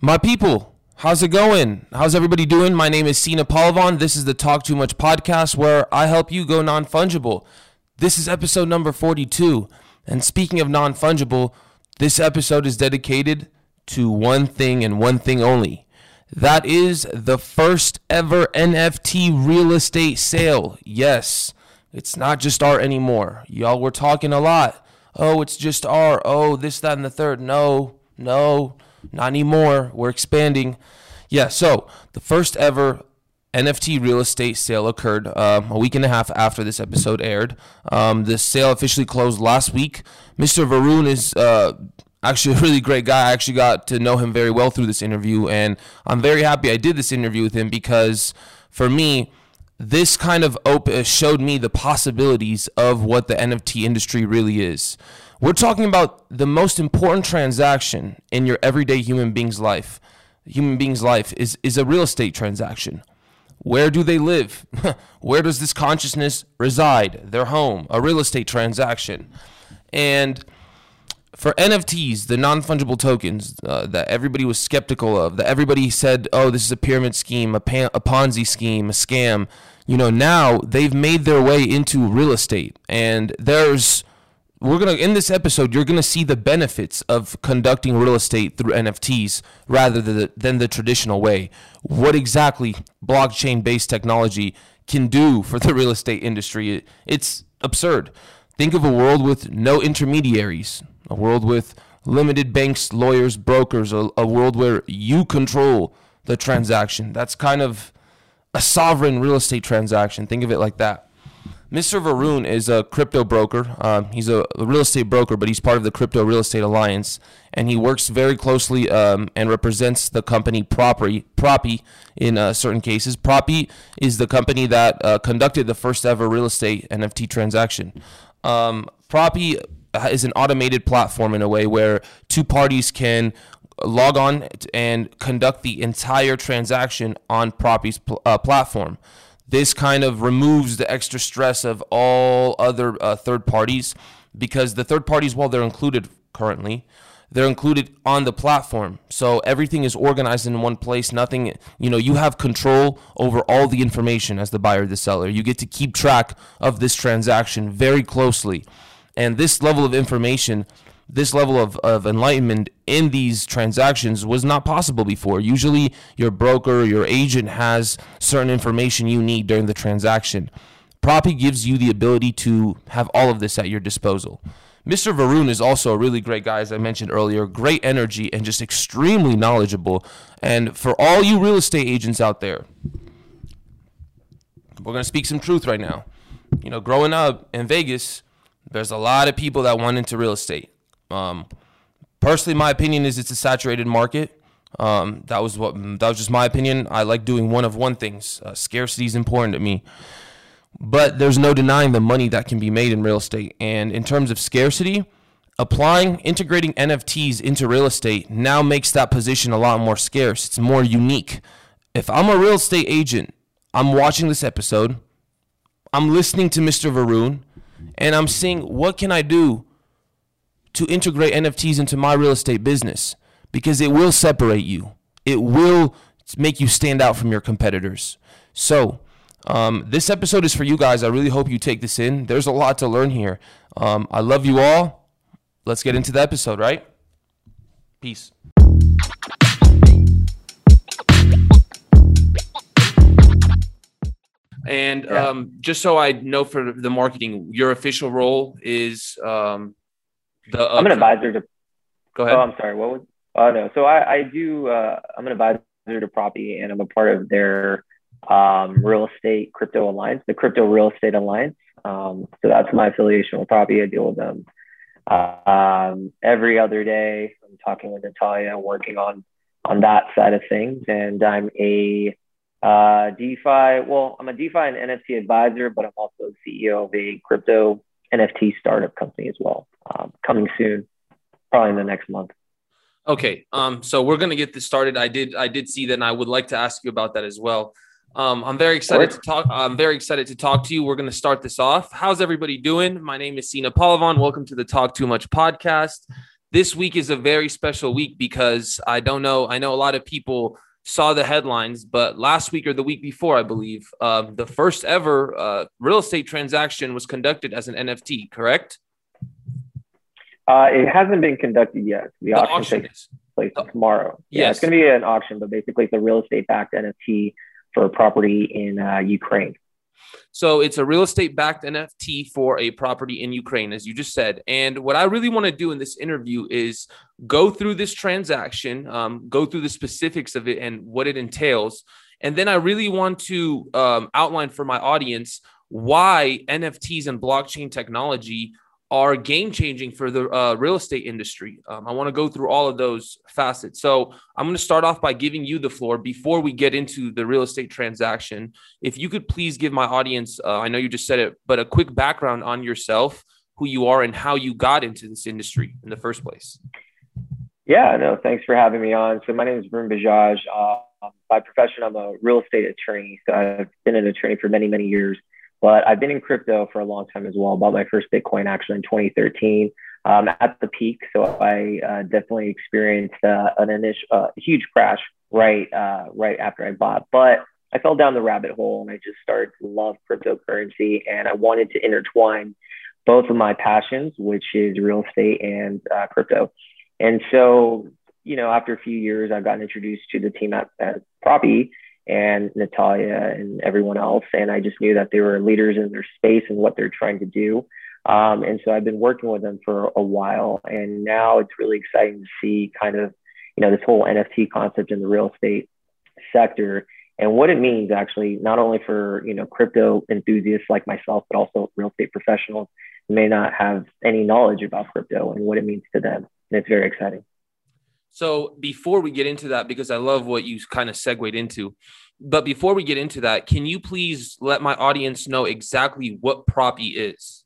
My people, how's it going? How's everybody doing? My name is Sina Palavon. This is the Talk Too Much podcast where I help you go non fungible. This is episode number 42. And speaking of non fungible, this episode is dedicated to one thing and one thing only. That is the first ever NFT real estate sale. Yes, it's not just art anymore. Y'all were talking a lot. Oh, it's just art. Oh, this, that, and the third. No, no, not anymore. We're expanding. Yeah, so the first ever NFT real estate sale occurred um, a week and a half after this episode aired. Um, the sale officially closed last week. Mr. Varun is uh, actually a really great guy. I actually got to know him very well through this interview, and I'm very happy I did this interview with him because for me, this kind of op- uh, showed me the possibilities of what the NFT industry really is. We're talking about the most important transaction in your everyday human being's life. Human being's life is, is a real estate transaction. Where do they live? Where does this consciousness reside? Their home, a real estate transaction. And for NFTs, the non fungible tokens uh, that everybody was skeptical of, that everybody said, oh, this is a pyramid scheme, a, pan- a Ponzi scheme, a scam, you know, now they've made their way into real estate. And there's, we're to, in this episode, you're to see the benefits of conducting real estate through NFTs rather than the, than the traditional way. What exactly blockchain based technology can do for the real estate industry, it's absurd. Think of a world with no intermediaries, a world with limited banks, lawyers, brokers, a, a world where you control the transaction. That's kind of a sovereign real estate transaction. Think of it like that. Mr. Varun is a crypto broker. Um, he's a, real estate broker, but he's part of the Crypto Real Estate Alliance, and he works very closely um, and represents the company Propy, Propy in uh, certain cases. Propy is the company that uh, conducted the first ever real estate NFT transaction. Um, Propy is an automated platform in a way where two parties can log on and conduct the entire transaction on Propy's pl- uh, platform. This kind of removes the extra stress of all other uh, third parties because the third parties, while they're included currently, they're included on the platform. So everything is organized in one place. Nothing, you know, you have control over all the information as the buyer, the seller. You get to keep track of this transaction very closely. And this level of information, this level of, of enlightenment in these transactions was not possible before. Usually, your broker, your agent has certain information you need during the transaction. Propy gives you the ability to have all of this at your disposal. Mr. Varun is also a really great guy, as I mentioned earlier. Great energy and just extremely knowledgeable. And for all you real estate agents out there, we're going to speak some truth right now. You know, growing up in Vegas, there's a lot of people that want into real estate. Um, personally, my opinion is it's a saturated market. Um, that was what that was just my opinion. I like doing one of one things. Uh, scarcity is important to me, but there's no denying the money that can be made in real estate. And in terms of scarcity, applying integrating NFTs into real estate now makes that position a lot more scarce. It's more unique. If I'm a real estate agent, I'm watching this episode. I'm listening to Mr. Varun and I'm seeing what can I do to integrate NFTs into my real estate business because it will separate you. It will make you stand out from your competitors. So, um, this episode is for you guys. I really hope you take this in. There's a lot to learn here. Um, I love you all. Let's get into the episode, right? Peace. And yeah. um, just so I know for the marketing, your official role is um, the. Uh, I'm an advisor to. Go ahead. Oh, I'm sorry. What was? Oh no. So I, I do. Uh, I'm an advisor to Propy, and I'm a part of their um, real estate crypto alliance, the Crypto Real Estate Alliance. Um, so that's my affiliation with Propy. I deal with them uh, um, every other day. I'm talking with Natalia, working on on that side of things, and I'm a uh, DeFi, well, I'm a DeFi and NFT advisor, but I'm also CEO of a crypto NFT startup company as well. Um, coming soon, probably in the next month. Okay, um, so we're gonna get this started. I did, I did see that, and I would like to ask you about that as well. Um, I'm very excited to talk. I'm very excited to talk to you. We're going to start this off. How's everybody doing? My name is Sina Palavon. Welcome to the Talk Too Much podcast. this week is a very special week because I don't know. I know a lot of people saw the headlines, but last week or the week before, I believe, uh, the first ever uh, real estate transaction was conducted as an NFT, correct? Uh, it hasn't been conducted yet. The, the auction, auction takes place oh. tomorrow. Yes. Yeah, it's going to be an auction, but basically it's a real estate backed NFT for a property in uh, Ukraine. So it's a real estate backed NFT for a property in Ukraine, as you just said. And what I really want to do in this interview is go through this transaction, um, go through the specifics of it and what it entails. And then I really want to um, outline for my audience why NFTs and blockchain technology are game changing for the uh, real estate industry. Um, I want to go through all of those facets. So I'm going to start off by giving you the floor before we get into the real estate transaction. If you could please give my audience, uh, I know you just said it, but a quick background on yourself, who you are, and how you got into this industry in the first place. Yeah, no, thanks for having me on. So my name is Varun Bajaj. Uh, by profession, I'm a real estate attorney. So I've been an attorney for many, many years. But I've been in crypto for a long time as well. Bought my first Bitcoin actually in 2013 um, at the peak. So I uh, definitely experienced uh, an initial uh, huge crash right uh, right after I bought. But I fell down the rabbit hole and I just started to love cryptocurrency and I wanted to intertwine both of my passions, which is real estate and uh, crypto. And so, you know, after a few years, I got introduced to the team at, at and Natalia and everyone else. And I just knew that they were leaders in their space and what they're trying to do. Um, and so I've been working with them for a while. And now it's really exciting to see kind of, you know, this whole NFT concept in the real estate sector and what it means actually, not only for, you know, crypto enthusiasts like myself, but also real estate professionals may not have any knowledge about crypto and what it means to them. And it's very exciting. So before we get into that, because I love what you kind of segued into, but before we get into that, can you please let my audience know exactly what Propy is?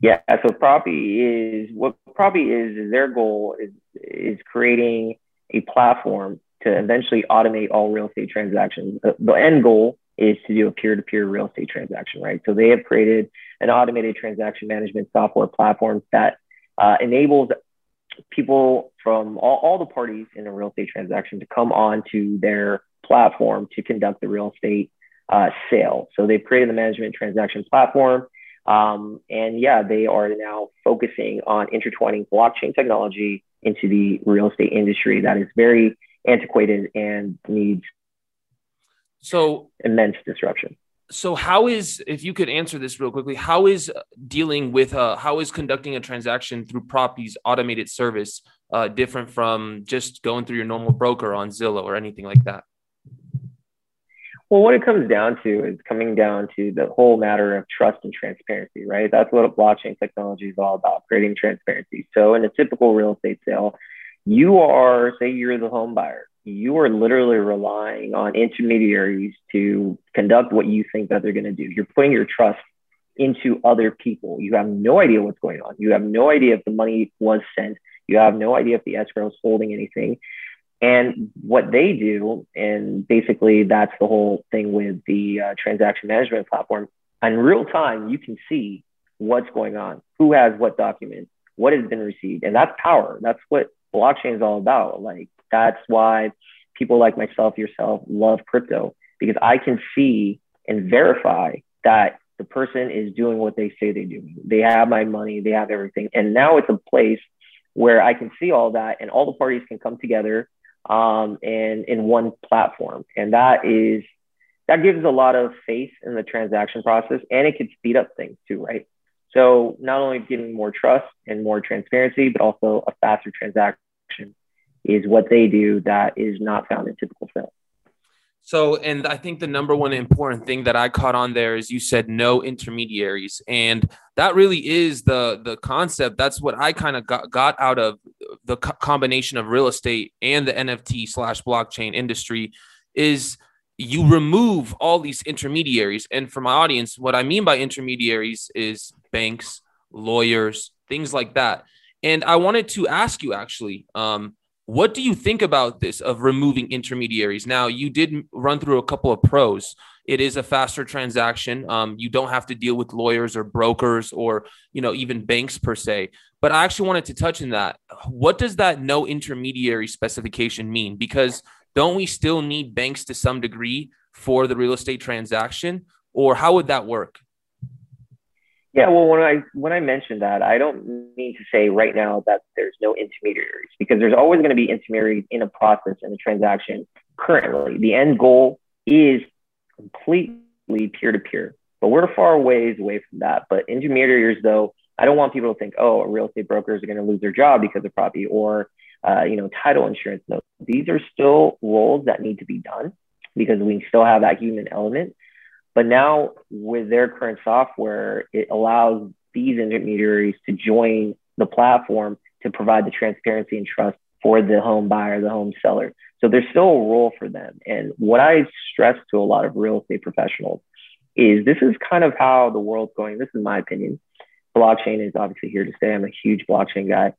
Yeah, so Propy is what Propy is is their goal is is creating a platform to eventually automate all real estate transactions. The, the end goal is to do a peer-to-peer real estate transaction, right? So they have created an automated transaction management software platform that uh, enables people from all, all the parties in a real estate transaction to come on to their platform to conduct the real estate uh, sale. So they've created the management transaction platform. Um, and yeah, they are now focusing on intertwining blockchain technology into the real estate industry that is very antiquated and needs so immense disruption so how is if you could answer this real quickly how is dealing with uh how is conducting a transaction through Propy's automated service uh different from just going through your normal broker on zillow or anything like that? Well what it comes down to is coming down to the whole matter of trust and transparency right? That's what blockchain technology is all about creating transparency. So in a typical real estate sale you are say you're the home buyer you are literally relying on intermediaries to conduct what you think that they're going to do. You're putting your trust into other people. You have no idea what's going on. You have no idea if the money was sent. You have no idea if the escrow is holding anything. And what they do, and basically that's the whole thing with the uh, transaction management platform. In real time, you can see what's going on, who has what document, what has been received, and that's power. That's what blockchain is all about. Like that's why people like myself, yourself, love crypto because I can see and verify that the person is doing what they say they do. They have my money, they have everything. And now it's a place where I can see all that and all the parties can come together um, and in one platform. And that is that gives a lot of faith in the transaction process and it can speed up things too, right? So not only getting more trust and more transparency, but also a faster transaction is what they do that is not found in typical film. So, and I think the number one important thing that I caught on there is you said no intermediaries, and that really is the the concept. That's what I kind of got, got out of the co- combination of real estate and the NFT slash blockchain industry is you remove all these intermediaries. And for my audience, what I mean by intermediaries is banks, lawyers, things like that. And I wanted to ask you actually, um, What do you think about this of removing intermediaries? Now, you did run through a couple of pros. It is a faster transaction. Um, you don't have to deal with lawyers or brokers or you know even banks per se. But I actually wanted to touch on that. What does that no intermediary specification mean? Because don't we still need banks to some degree for the real estate transaction, or how would that work? Yeah, well, when I when I mentioned that, I don't mean to say right now that there's no intermediaries because there's always going to be intermediaries in a process in a transaction. Currently, the end goal is completely peer to peer, but we're far ways away from that. But intermediaries, though, I don't want people to think, oh, real estate brokers are going to lose their job because of Propy or uh, you know title insurance. No, these are still roles that need to be done because we still have that human element but now with their current software, it allows these intermediaries to join the platform to provide the transparency and trust for the home buyer, the home seller. So there's still a role for them. And what I stress to a lot of real estate professionals is this is kind of how the world's going. This is my opinion. Blockchain is obviously here to stay. I'm a huge blockchain guy.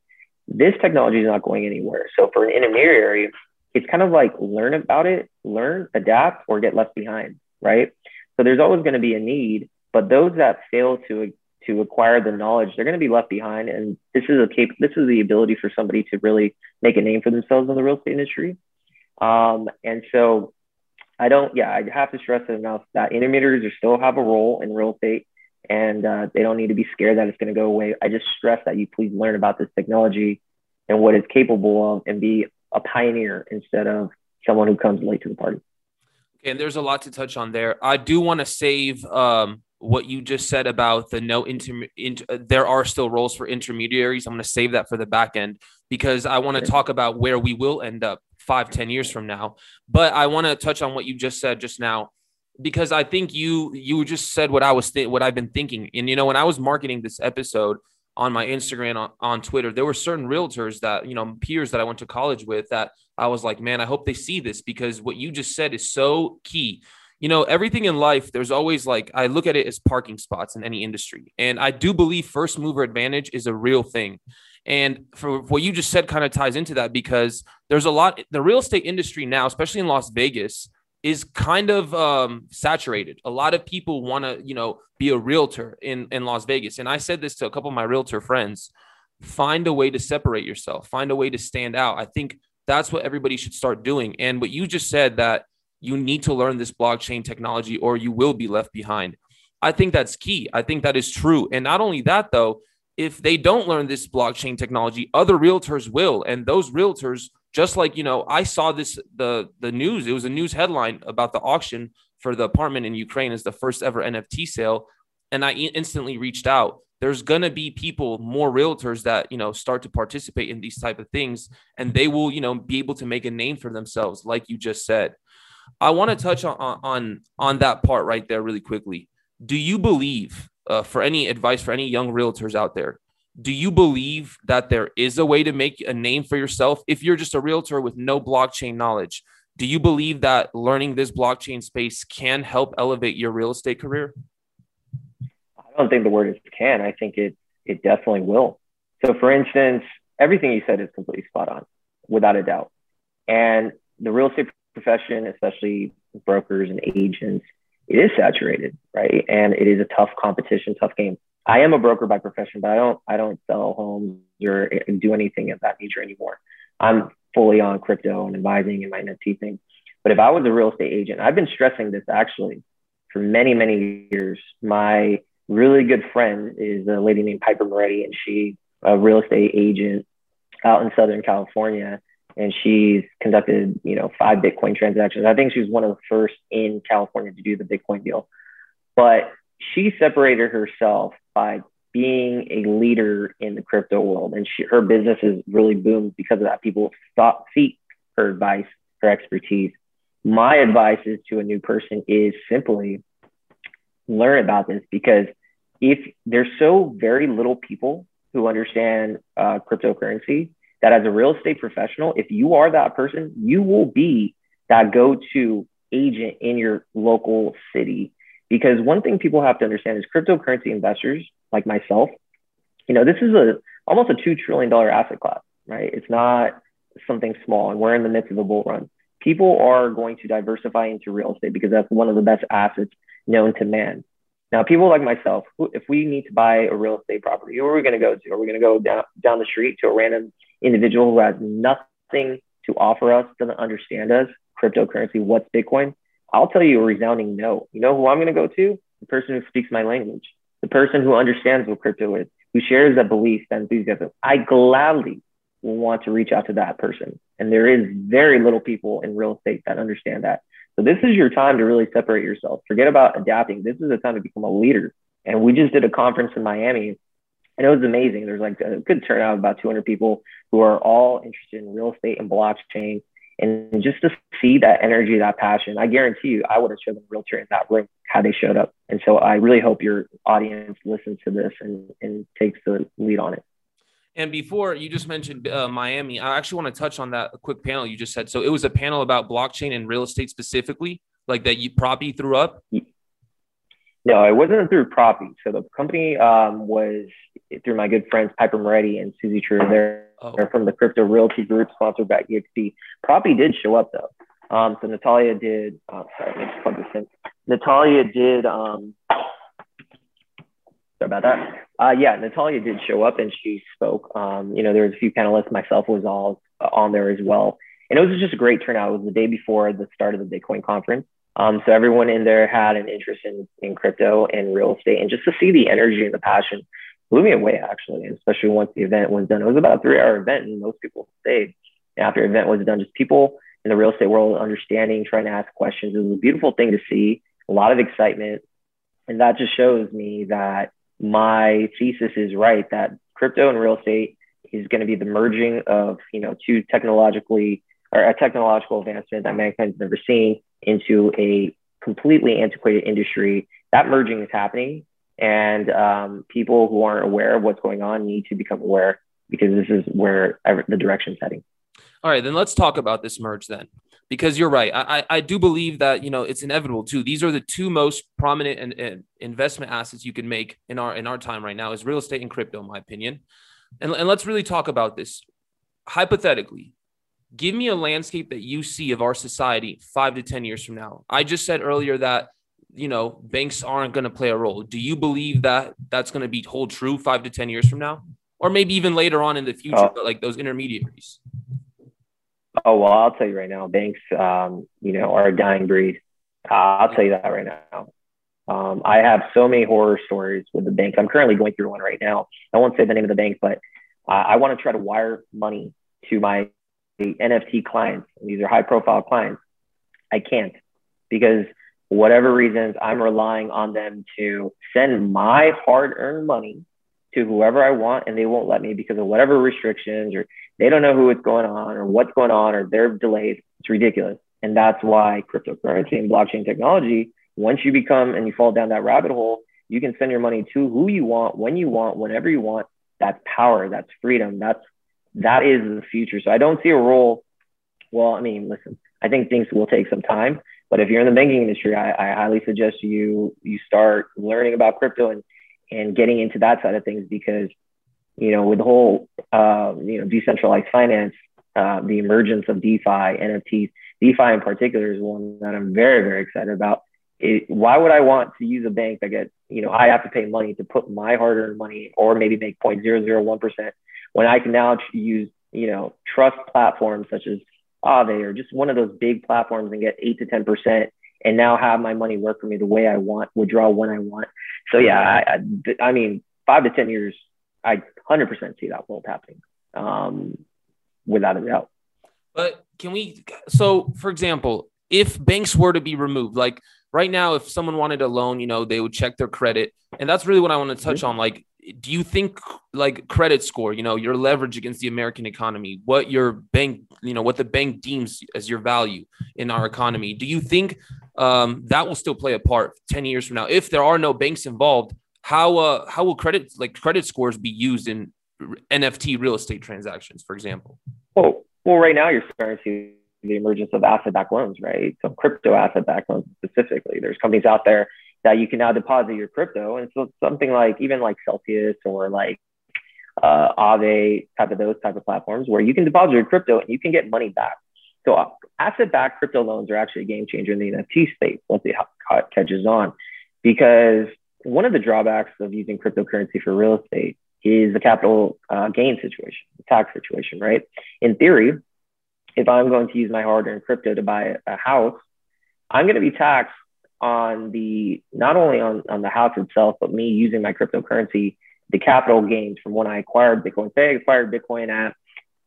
This technology is not going anywhere. So for an intermediary, it's kind of like learn about it, learn, adapt, or get left behind, right? So there's always going to be a need, but those that fail to to acquire the knowledge, they're going to be left behind. And this is a cap- this is the ability for somebody to really make a name for themselves in the real estate industry. Um, and so I don't, yeah, I have to stress it enough that intermediaries still have a role in real estate and uh, they don't need to be scared that it's going to go away. I just stress that you please learn about this technology and what it's capable of and be a pioneer instead of someone who comes late to the party and there's a lot to touch on there. I do want to save um, what you just said about the no inter, inter uh, there are still roles for intermediaries. I'm going to save that for the back end because I want to talk about where we will end up five, ten years from now. But I want to touch on what you just said just now because I think you you just said what I was th- what I've been thinking. And you know, when I was marketing this episode on my Instagram on, on Twitter, there were certain realtors that you know peers that I went to college with that I was like, man, I hope they see this because what you just said is so key. You know, everything in life, there's always like, I look at it as parking spots in any industry. And I do believe first mover advantage is a real thing. And for what you just said, kind of ties into that because there's a lot, the real estate industry now, especially in Las Vegas, is kind of um, saturated. A lot of people want to, you know, be a realtor in, in Las Vegas. And I said this to a couple of my realtor friends find a way to separate yourself, find a way to stand out. I think that's what everybody should start doing. And what you just said that you need to learn this blockchain technology or you will be left behind. I think that's key. I think that is true. And not only that, though, if they don't learn this blockchain technology, other realtors will. And those realtors, just like, you know, I saw this, the, the news, it was a news headline about the auction for the apartment in Ukraine as the first ever NFT sale. And I instantly reached out. There's to be people more realtors that you know start to participate in these type of things and they will you know be able to make a name for themselves like you just said. I want to touch on on on that part right there really quickly. Do you believe uh, for any advice for any young realtors out there do you believe that there is a way to make a name for yourself if you're just a realtor with no blockchain knowledge do you believe that learning this blockchain space can help elevate your real estate career I don't think the word is can. I think it it definitely will. So, for instance, everything you said is completely spot on, without a doubt. And the real estate profession, especially brokers and agents, it is saturated, right? And it is a tough competition, tough game. I am a broker by profession, but I don't I don't sell homes or do anything of that nature anymore. I'm fully on crypto and advising and my NFT thing. But if I was a real estate agent, I've been stressing this actually for many, many years. My really good friend is a lady named Piper Moretti, and she's a real estate agent out in Southern California. And she's conducted, you know, five Bitcoin transactions. I think she was one of the first in California to do the Bitcoin deal. But she separated herself by being a leader in the crypto world, and she, her business has really boomed because of that. People stop seek her advice, her expertise. My advice is to a new person is simply learn about this because if there's so very little people who understand uh, cryptocurrency that as a real estate professional, if you are that person, you will be that go-to agent in your local city. Because one thing people have to understand is cryptocurrency investors like myself, you know, this is a almost a two trillion dollar asset class, right? It's not something small and we're in the midst of a bull run, people are going to diversify into real estate because that's one of the best assets known to man. Now, people like myself, who, if we need to buy a real estate property, who are we going to go to? Are we going to go down, down the street to a random individual who has nothing to offer us, doesn't understand us, cryptocurrency, what's Bitcoin? I'll tell you a resounding no. You know who I'm going to go to? The person who speaks my language, the person who understands what crypto is, who shares that belief, that enthusiasm. I gladly want to reach out to that person. And there is very little people in real estate that understand that. So this is your time to really separate yourself. Forget about adapting. This is the time to become a leader. And we just did a conference in Miami and it was amazing. There's like a good turnout, about 200 people who are all interested in real estate and blockchain. And just to see that energy, that passion, I guarantee you, I would have chosen a realtor in that room how they showed up. And so I really hope your audience listens to this and, and takes the lead on it. And before you just mentioned uh, Miami, I actually want to touch on that quick panel you just said. So it was a panel about blockchain and real estate specifically, like that you probably threw up. No, it wasn't through Propy. So the company um, was through my good friends Piper Moretti and Susie True. They're, oh. from the Crypto Realty Group, sponsored by EXP. Propy did show up though. Um, so Natalia did. Oh, sorry, let me just plug this in. Natalia did. Um, sorry about that. Uh, yeah, Natalia did show up and she spoke. Um, you know, there was a few panelists. Myself was all on there as well, and it was just a great turnout. It was the day before the start of the Bitcoin conference. Um, so everyone in there had an interest in, in crypto and real estate, and just to see the energy and the passion blew me away actually, especially once the event was done. It was about a three-hour event, and most people stayed. After the event was done, just people in the real estate world understanding, trying to ask questions. It was a beautiful thing to see, a lot of excitement, and that just shows me that my thesis is right that crypto and real estate is going to be the merging of you know two technologically or a technological advancement that mankind's never seen into a completely antiquated industry. That merging is happening, and um, people who aren't aware of what's going on need to become aware because this is where the direction's heading. All right, then let's talk about this merge then, because you're right. I, I do believe that you know it's inevitable too. These are the two most prominent and, and investment assets you can make in our in our time right now is real estate and crypto, in my opinion. And, and let's really talk about this hypothetically give me a landscape that you see of our society five to 10 years from now. I just said earlier that, you know, banks aren't going to play a role. Do you believe that that's going to be hold true five to 10 years from now? Or maybe even later on in the future, oh. but like those intermediaries? Oh, well, I'll tell you right now, banks, um, you know, are a dying breed. Uh, I'll tell you that right now. Um, I have so many horror stories with the banks. I'm currently going through one right now. I won't say the name of the bank, but uh, I want to try to wire money to my NFT clients, these are high profile clients, I can't because whatever reasons I'm relying on them to send my hard earned money to whoever I want and they won't let me because of whatever restrictions or they don't know who it's going on or what's going on or they're delayed. It's ridiculous. And that's why cryptocurrency and blockchain technology, once you become and you fall down that rabbit hole, you can send your money to who you want, when you want, whenever you want. That's power, that's freedom, that's that is the future. So I don't see a role. Well, I mean, listen, I think things will take some time, but if you're in the banking industry, I, I highly suggest you you start learning about crypto and and getting into that side of things because you know with the whole uh, you know decentralized finance, uh, the emergence of DeFi, NFTs, DeFi in particular is one that I'm very very excited about. It, why would I want to use a bank that gets you know I have to pay money to put my hard-earned money or maybe make 0.001 percent when I can now use, you know, trust platforms such as Aave or just one of those big platforms and get eight to 10% and now have my money work for me the way I want, withdraw when I want. So yeah, I, I, I mean, five to 10 years, I 100% see that world happening um, without a doubt. But can we, so for example, if banks were to be removed, like right now, if someone wanted a loan, you know, they would check their credit. And that's really what I want to touch mm-hmm. on. Like, do you think like credit score, you know, your leverage against the American economy, what your bank, you know, what the bank deems as your value in our economy, do you think um, that will still play a part 10 years from now? If there are no banks involved, how uh, how will credit like credit scores be used in NFT real estate transactions, for example? Well, well, right now you're starting to see the emergence of asset-backed loans, right? So crypto asset-backed loans specifically. There's companies out there that you can now deposit your crypto. And so something like even like Celsius or like uh, Aave, type of those type of platforms where you can deposit your crypto and you can get money back. So uh, asset-backed crypto loans are actually a game changer in the NFT space once it catches on, because one of the drawbacks of using cryptocurrency for real estate is the capital uh, gain situation, the tax situation, right? In theory, if I'm going to use my hard-earned crypto to buy a house, I'm going to be taxed on the not only on, on the house itself, but me using my cryptocurrency, the capital gains from when I acquired Bitcoin. Say I acquired Bitcoin at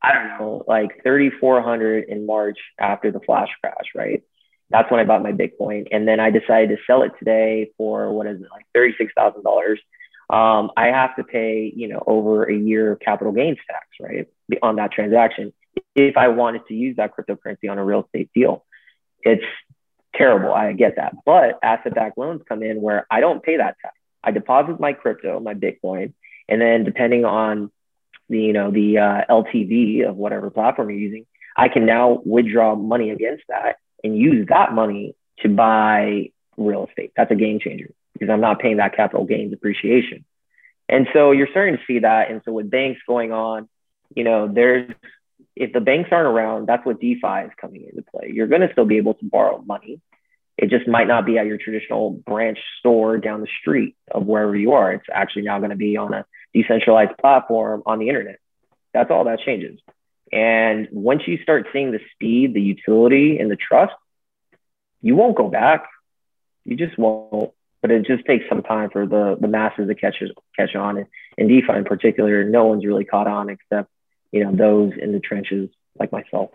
I don't know, like 3,400 in March after the flash crash, right? That's when I bought my Bitcoin. And then I decided to sell it today for what is it, like $36,000. Um, I have to pay, you know, over a year of capital gains tax, right? On that transaction, if I wanted to use that cryptocurrency on a real estate deal. It's terrible. I get that. But asset backed loans come in where I don't pay that tax. I deposit my crypto, my Bitcoin, and then depending on the you know the uh, LTV of whatever platform you're using, I can now withdraw money against that and use that money to buy real estate. That's a game changer because I'm not paying that capital gains appreciation. And so you're starting to see that. And so with banks going on, you know, there's if the banks aren't around, that's what DeFi is coming into play. You're going to still be able to borrow money. It just might not be at your traditional branch store down the street of wherever you are. It's actually now going to be on a decentralized platform on the internet. That's all that changes. And once you start seeing the speed, the utility, and the trust, you won't go back. You just won't. But it just takes some time for the, the masses to catch catch on. And in DeFi in particular, no one's really caught on except you know those in the trenches like myself.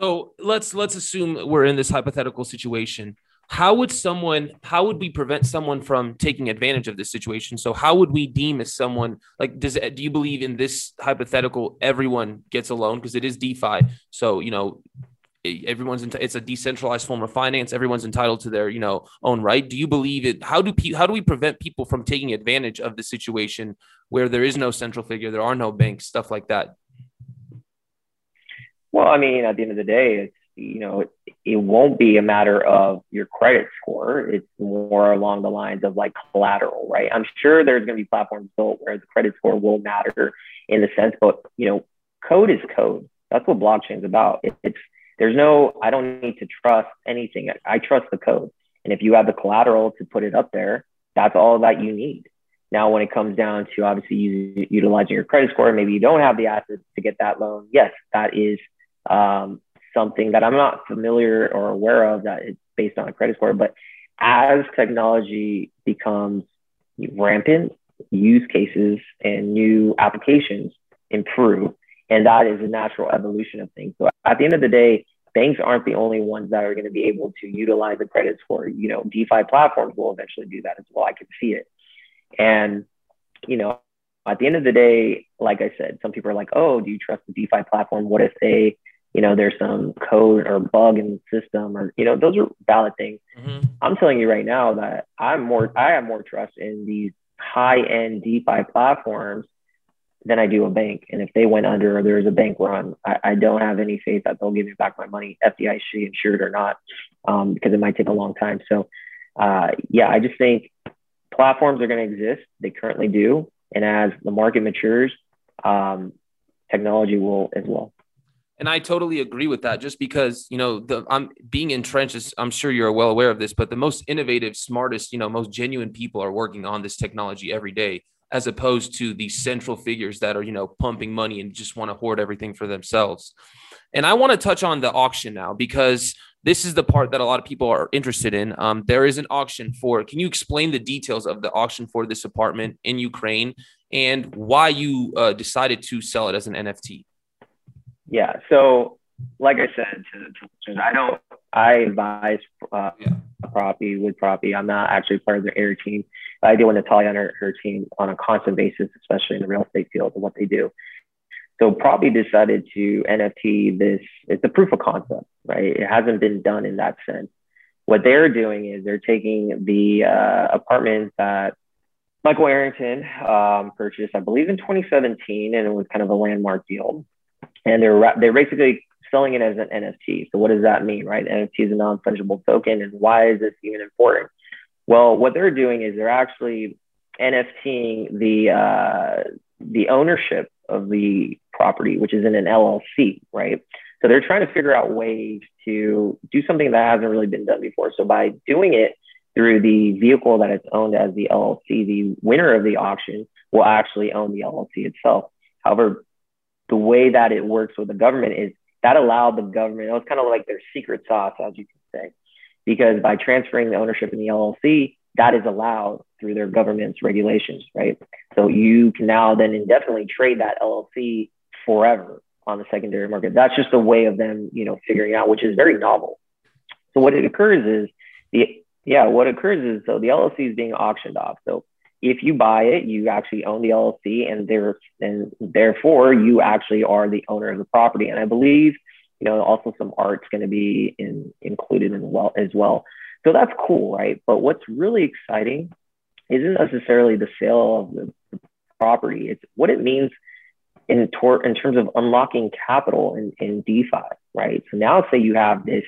So let's let's assume we're in this hypothetical situation. How would someone how would we prevent someone from taking advantage of this situation? So how would we deem as someone like does do you believe in this hypothetical everyone gets a loan? Because it is defi. So you know everyone's it's a decentralized form of finance. Everyone's entitled to their you know own right. Do you believe it? How do pe- how do we prevent people from taking advantage of the situation where there is no central figure there are no banks stuff like that well i mean at the end of the day it's you know, it, it won't be a matter of your credit score. It's more along the lines of like collateral, right? I'm sure there's going to be platforms built where the credit score will matter in the sense, but you know, code is code. That's what blockchain's about. It, it's there's no, I don't need to trust anything. I, trust the code. And if you have the collateral to put it up there, that's all that you need. Now, when it comes down to obviously utilizing your credit score, maybe you don't have the assets to get that loan. Yes, that is um, something that I'm not familiar or aware of that it's based on a credit score. But as technology becomes rampant, use cases and new applications improve. And that is a natural evolution of things. So at the end of the day, banks aren't the only ones that are going to be able to utilize the credit score. You know, DeFi platforms will eventually do that as well. I can see it. And, you know, at the end of the day, like I said, some people are like, oh, do you trust the DeFi platform? What if they you know, there's some code or bug in the system or, you know, those are valid things. Mm-hmm. I'm telling you right now that I'm more, I have more trust in these high end DeFi platforms than I do a bank. And if they went under or there's a bank run, I, I, don't have any faith that they'll give me back my money, FDIC insured or not, um, because it might take a long time. So, uh, yeah, I just think platforms are going to exist. They currently do. And as the market matures, um, technology will as well. And I totally agree with that. Just because you know the I'm being entrenched. Is, I'm sure you're well aware of this, but the most innovative, smartest, you know, most genuine people are working on this technology every day, as opposed to the central figures that are you know pumping money and just want to hoard everything for themselves. And I want to touch on the auction now because this is the part that a lot of people are interested in. Um, there is an auction for. Can you explain the details of the auction for this apartment in Ukraine and why you uh, decided to sell it as an NFT? Yeah. So, like I said to, to I don't. I advise uh, yeah. With Propy. I'm not actually part of their air team. I deal with Natalia and her, her team on a constant basis, especially in the real estate field and what they do. So Propy decided to NFT this. It's a proof of concept, right? It hasn't been done in that sense. What they're doing is they're taking the uh, apartments that Michael Arrington um, purchased, I believe, in 2017, and it was kind of a landmark deal and they're they're basically selling it as an NFT. So what does that mean, right? NFT is a non-fungible token, and why is this even important? Well, what they're doing is they're actually NFTing the uh, the ownership of the property, which is in an LLC, right? So they're trying to figure out ways to do something that hasn't really been done before. So by doing it through the vehicle that it's owned as the LLC, the winner of the auction will actually own the LLC itself. However, the way that it works with the government is that allowed the government, it was kind of like their secret sauce, as you can say, because by transferring the ownership in the LLC, that is allowed through their government's regulations, right? So you can now then indefinitely trade that LLC forever on the secondary market. That's just a way of them, you know, figuring out, which is very novel. So what it occurs is the yeah, what occurs is so the LLC is being auctioned off. So if you buy it, you actually own the LLC, and there and therefore you actually are the owner of the property. And I believe, you know, also some art's going to be in, included in well as well. So that's cool, right? But what's really exciting isn't necessarily the sale of the, property. It's what it means in, tor- in terms of unlocking capital in, in DeFi, right? So now say you have this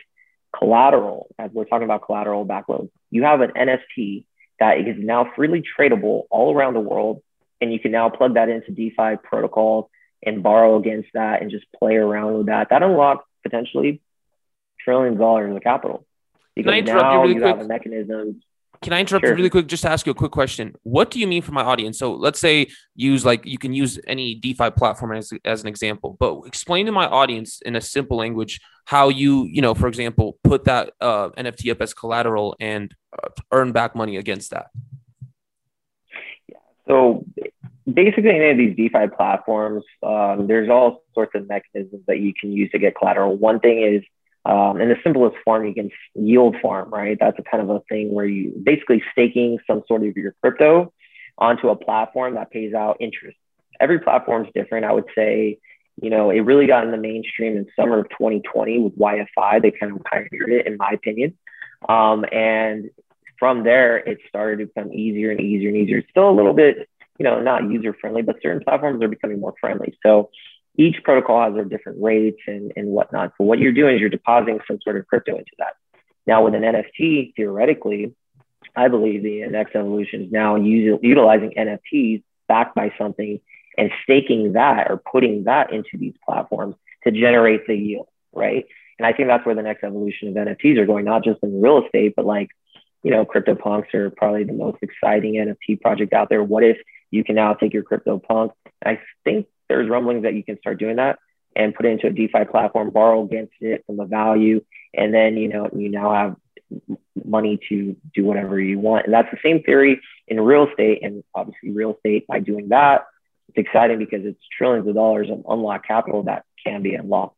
collateral, as we're talking about collateral backload, you have an NFT that is now freely tradable all around the world. And you can now plug that into DeFi protocols and borrow against that and just play around with that. That unlocks potentially trillions of dollars of capital. Because now you, really you have a mechanism can I interrupt sure. you really quick just to ask you a quick question? What do you mean for my audience? So let's say use like you can use any DeFi platform as, as an example, but explain to my audience in a simple language how you, you know, for example, put that uh, NFT up as collateral and uh, earn back money against that. Yeah. So basically, any of these DeFi platforms, um, there's all sorts of mechanisms that you can use to get collateral. One thing is um, in the simplest form, you can yield farm, right? That's a kind of a thing where you basically staking some sort of your crypto onto a platform that pays out interest. Every platform is different. I would say, you know, it really got in the mainstream in summer of 2020 with YFI. They kind of pioneered it, in my opinion. Um, and from there, it started to become easier and easier and easier. Still a little bit, you know, not user friendly, but certain platforms are becoming more friendly. So each protocol has their different rates and, and whatnot. So what you're doing is you're depositing some sort of crypto into that. Now with an NFT, theoretically, I believe the next evolution is now utilizing NFTs backed by something and staking that or putting that into these platforms to generate the yield, right? And I think that's where the next evolution of NFTs are going, not just in real estate, but like, you know, CryptoPunks are probably the most exciting NFT project out there. What if you can now take your CryptoPunk? I think there's rumblings that you can start doing that and put it into a DeFi platform, borrow against it from a value, and then you know you now have money to do whatever you want. And that's the same theory in real estate, and obviously real estate by doing that, it's exciting because it's trillions of dollars of unlocked capital that can be unlocked.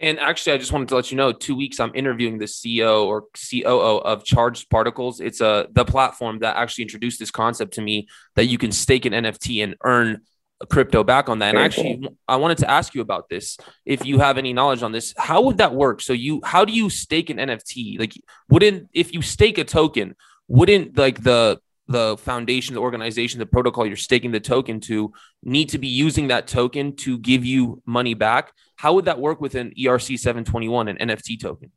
And actually, I just wanted to let you know, two weeks I'm interviewing the CEO or COO of Charged Particles. It's a uh, the platform that actually introduced this concept to me that you can stake an NFT and earn crypto back on that. And actually, I wanted to ask you about this. If you have any knowledge on this, how would that work? So you, how do you stake an NFT? Like, wouldn't if you stake a token, wouldn't like the the foundation, the organization, the protocol you're staking the token to need to be using that token to give you money back? How would that work with an ERC 721, an NFT token?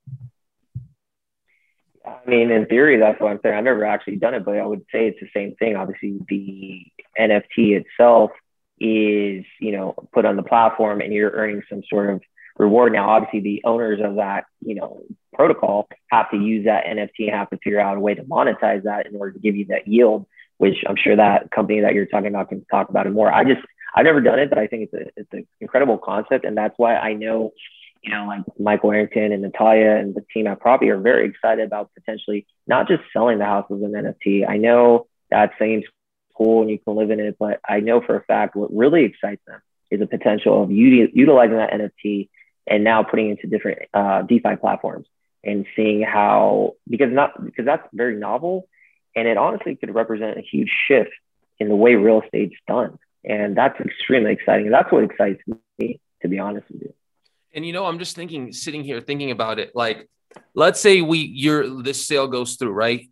I mean, in theory, that's what I'm saying. I've never actually done it, but I would say it's the same thing. Obviously, the NFT itself is you know put on the platform and you're earning some sort of reward now obviously the owners of that you know protocol have to use that nft and have to figure out a way to monetize that in order to give you that yield which i'm sure that company that you're talking about can talk about it more i just i've never done it but i think it's a it's an incredible concept and that's why i know you know like michael arrington and natalia and the team at Propy are very excited about potentially not just selling the house as an nft i know that same cool and you can live in it. But I know for a fact what really excites them is the potential of utilizing that NFT and now putting into different uh, DeFi platforms and seeing how because not because that's very novel and it honestly could represent a huge shift in the way real estate's done. And that's extremely exciting. That's what excites me, to be honest with you. And you know, I'm just thinking, sitting here thinking about it, like let's say we your this sale goes through, right?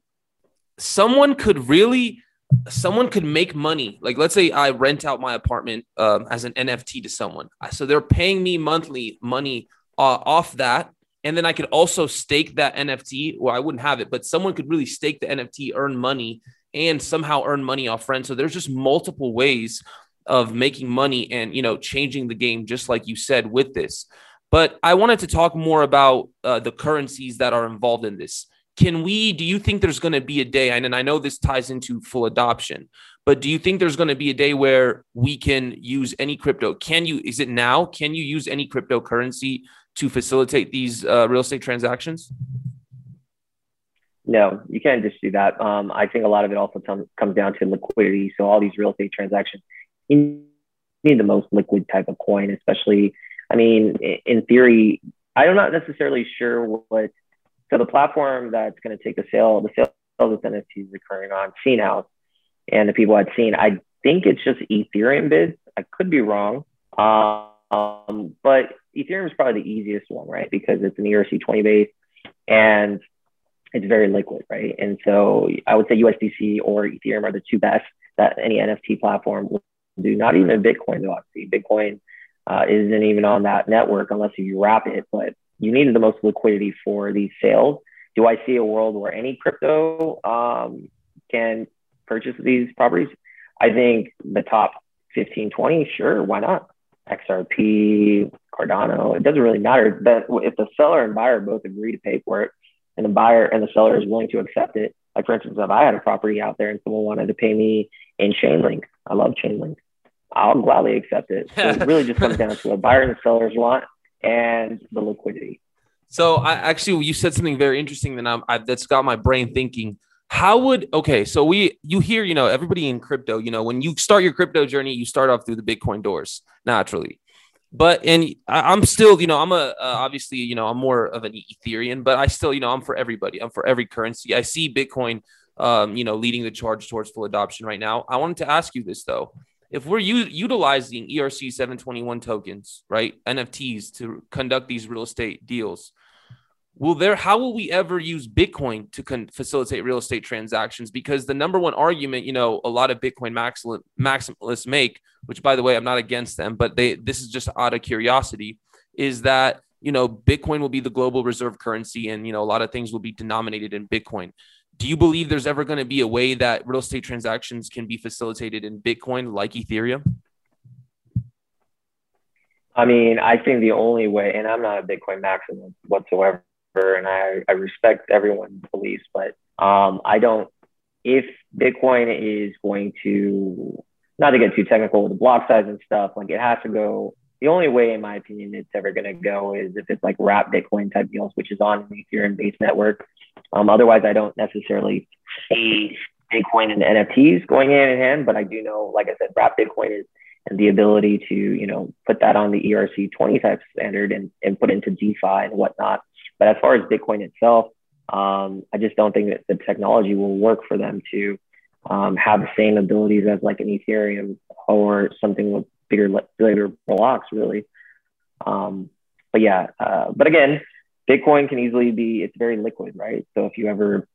Someone could really someone could make money. Like, let's say I rent out my apartment um, as an NFT to someone. So they're paying me monthly money uh, off that. And then I could also stake that NFT. Well, I wouldn't have it, but someone could really stake the NFT, earn money, and somehow earn money off friends. So there's just multiple ways of making money and you know changing the game just like you said with this but i wanted to talk more about uh, the currencies that are involved in this can we do you think there's going to be a day and, and i know this ties into full adoption but do you think there's going to be a day where we can use any crypto can you is it now can you use any cryptocurrency to facilitate these uh, real estate transactions no, you can't just do that. Um, I think a lot of it also t- comes down to liquidity. So all these real estate transactions, you need the most liquid type of coin, especially. I mean, in theory, I'm not necessarily sure what. So the platform that's going to take the sale, the sale of this NFT is occurring on Scene House, and the people I'd seen, I think it's just Ethereum bids. I could be wrong, um, but Ethereum is probably the easiest one, right? Because it's an ERC20 base, and it's very liquid, right? And so I would say USDC or Ethereum are the two best that any NFT platform will do. Not even Bitcoin, though. Obviously, Bitcoin uh, isn't even on that network unless you wrap it. But you needed the most liquidity for these sales. Do I see a world where any crypto um, can purchase these properties? I think the top 15, 20, sure, why not? XRP, Cardano, it doesn't really matter. But if the seller and buyer both agree to pay for it, and the buyer and the seller is willing to accept it. Like for instance, if I had a property out there and someone wanted to pay me in Chainlink, I love Chainlink. I'll gladly accept it. So it really just comes down to a buyer and seller's want and the liquidity. So I actually, you said something very interesting that I'm, I, that's got my brain thinking. How would okay? So we you hear you know everybody in crypto. You know when you start your crypto journey, you start off through the Bitcoin doors naturally but and I'm still, you know, I'm a uh, obviously, you know, I'm more of an Ethereum, but I still, you know, I'm for everybody. I'm for every currency. I see Bitcoin, um, you know, leading the charge towards full adoption right now. I wanted to ask you this though: if we're u- utilizing ERC 721 tokens, right, NFTs to conduct these real estate deals, will there how will we ever use bitcoin to con- facilitate real estate transactions? Because the number one argument you know a lot of bitcoin maximalists make which by the way i'm not against them but they this is just out of curiosity is that you know bitcoin will be the global reserve currency and you know a lot of things will be denominated in bitcoin do you believe there's ever going to be a way that real estate transactions can be facilitated in bitcoin like ethereum I mean, I think the only way, and I'm not a Bitcoin maximalist whatsoever, and I, I respect everyone's beliefs, but um, I don't, if Bitcoin is going to, not to get too technical with the block size and stuff, like it has to go, the only way, in my opinion, it's ever going to go is if it's like wrap Bitcoin type deals, which is on the Ethereum based network. Um, otherwise, I don't necessarily see Bitcoin and NFTs going hand in hand, but I do know, like I said, wrap Bitcoin is and the ability to, you know, put that on the ERC 20 type standard and, and put into DeFi and whatnot but as far as Bitcoin itself, um, I just don't think that the technology will work for them to um, have the same abilities as like an Ethereum or something with bigger bigger blocks, really. Um, but yeah, uh, but again, Bitcoin can easily be it's very liquid, right? So if you ever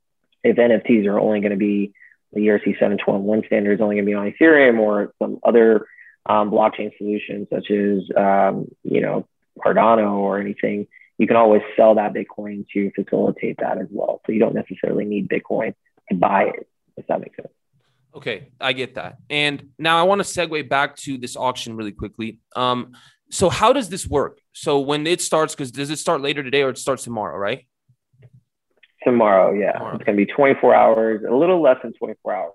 if NFTs are only going to be the ERC 721 standard is only going to be on Ethereum or some other um, blockchain solutions such as um, you know Cardano or anything, you can always sell that Bitcoin to facilitate that as well. So you don't necessarily need Bitcoin to buy it, if that makes sense. Okay, I get that. And now I want to segue back to this auction really quickly. Um, so how does this work? So when it starts, because does it start later today or it starts tomorrow, right? Tomorrow, yeah. Tomorrow. It's going to be 24 hours, a little less than 24 hours.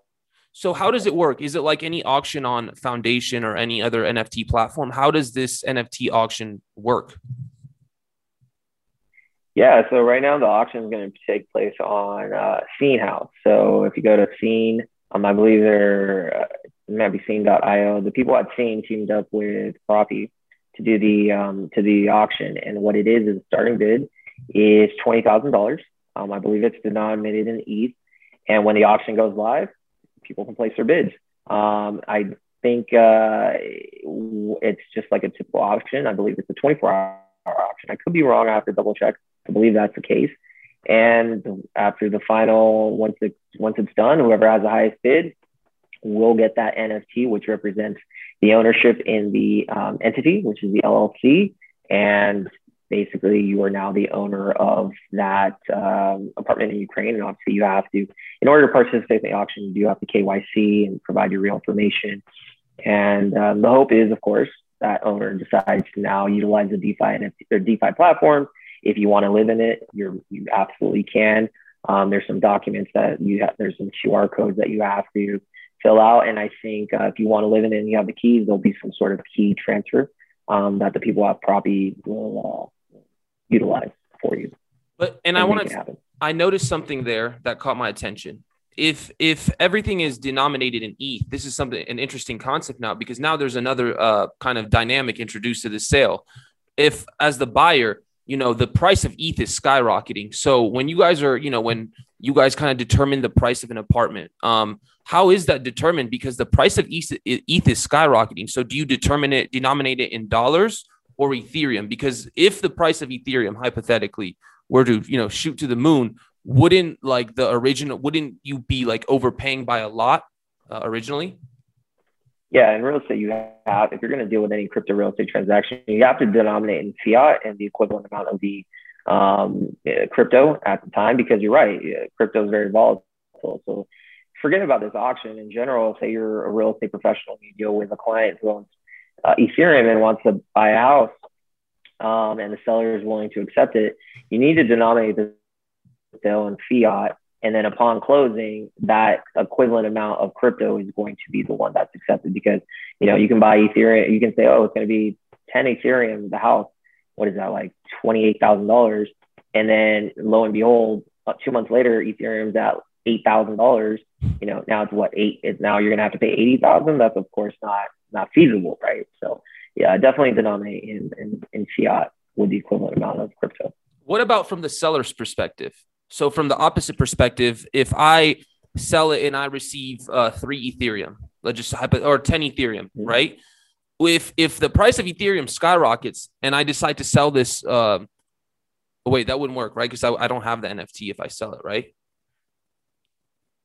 So how does it work? Is it like any auction on Foundation or any other NFT platform? How does this NFT auction work? Yeah, so right now the auction is going to take place on uh, Scene House. So if you go to Scene, um, I believe they're uh, it might be Scene.io. The people at Scene teamed up with Propy to do the um, to the auction, and what it is is starting bid is twenty thousand um, dollars. I believe it's denominated in ETH, and when the auction goes live, people can place their bids. Um, I think uh, it's just like a typical auction. I believe it's a 24 hour auction. I could be wrong. I have to double check. I believe that's the case. And after the final, once it's once it's done, whoever has the highest bid will get that NFT, which represents the ownership in the um, entity, which is the LLC, and basically you are now the owner of that um, apartment in Ukraine. And obviously, you have to, in order to participate in the auction, you do have to KYC and provide your real information And um, the hope is, of course, that owner decides to now utilize the DeFi or DeFi platform. If you want to live in it, you're you absolutely can. Um, there's some documents that you have. There's some QR codes that you have to fill out, and I think uh, if you want to live in it and you have the keys, there'll be some sort of key transfer um, that the people at Propy will uh, utilize for you. But and, and I want to. I noticed something there that caught my attention if if everything is denominated in ETH, this is something an interesting concept now because now there's another uh, kind of dynamic introduced to the sale. If as the buyer, you know the price of ETH is skyrocketing, so when you guys are, you know, when you guys kind of determine the price of an apartment, um, how is that determined? Because the price of ETH, ETH is skyrocketing. So do you determine it, denominate it in dollars or Ethereum? Because if the price of Ethereum hypothetically were to, you know, shoot to the moon, wouldn't like the original wouldn't you be like overpaying by a lot uh, originally yeah in real estate you have if you're going to deal with any crypto real estate transaction you have to denominate in fiat and the equivalent amount of the um, uh, crypto at the time because you're right crypto is very volatile so forget about this auction in general say you're a real estate professional you deal with a client who owns uh, ethereum and wants to buy a house um, and the seller is willing to accept it you need to denominate the sale in fiat. And then upon closing, that equivalent amount of crypto is going to be the one that's accepted because, you know, you can buy Ethereum. You can say, oh, it's going to be 10 Ethereum, the house. What is that, like $28,000? And then lo and behold, uh, two months later, Ethereum's at $8,000. You know, now it's what, eight? It's now you're going to have to pay 80,000. That's, of course, not not feasible, right? So, yeah, definitely denominate in, in, in fiat with the equivalent amount of crypto. What about from the seller's perspective? So from the opposite perspective, if I sell it and I receive uh, three Ethereum, let's just or ten Ethereum, mm-hmm. right? If if the price of Ethereum skyrockets and I decide to sell this, uh, oh wait, that wouldn't work, right? Because I, I don't have the NFT if I sell it, right?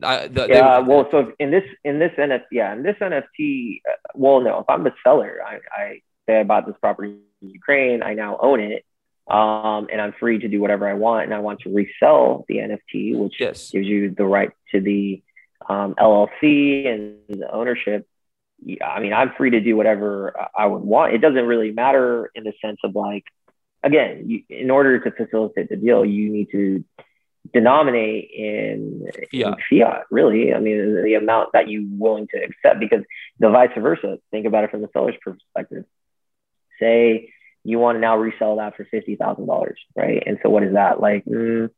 I, the, yeah, well, so in this in this NFT, yeah, in this NFT, uh, well, no, if I'm the seller, I, I say I bought this property in Ukraine, I now own it um, and I'm free to do whatever I want. And I want to resell the NFT, which yes. gives you the right to the um, LLC and the ownership. I mean, I'm free to do whatever I would want. It doesn't really matter in the sense of like, again, you, in order to facilitate the deal, you need to denominate in fiat. in fiat. Really, I mean, the amount that you willing to accept, because the vice versa. Think about it from the seller's perspective. Say you want to now resell that for fifty thousand dollars, right? And so what is that like mm,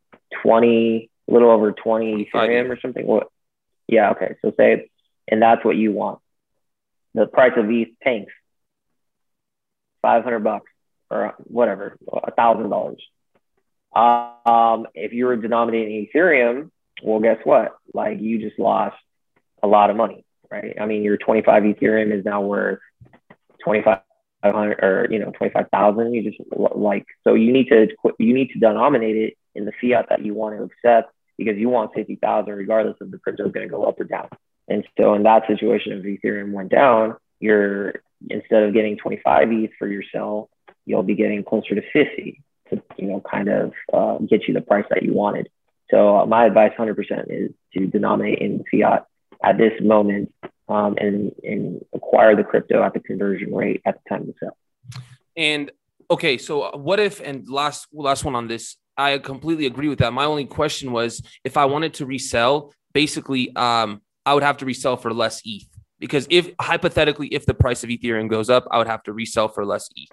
twenty, a little over twenty Ethereum or something? What? Yeah, okay. So say, and that's what you want. The price of these tanks, five hundred bucks or whatever, a thousand dollars. Um, if you were denominating Ethereum, well, guess what? Like you just lost a lot of money, right? I mean, your 25 Ethereum is now worth 25 500 or you know 25,000 you just like so you need to you need to denominate it in the fiat that you want to accept because you want 50,000 regardless of the crypto is going to go up or down and so in that situation if ethereum went down you're instead of getting 25 ETH for your sell you'll be getting closer to 50 to you know kind of uh, get you the price that you wanted so uh, my advice 100% is to denominate in fiat at this moment um, and, and acquire the crypto at the conversion rate at the time of sell. And okay, so what if, and last, last one on this, I completely agree with that. My only question was if I wanted to resell, basically, um, I would have to resell for less ETH because if hypothetically, if the price of Ethereum goes up, I would have to resell for less ETH.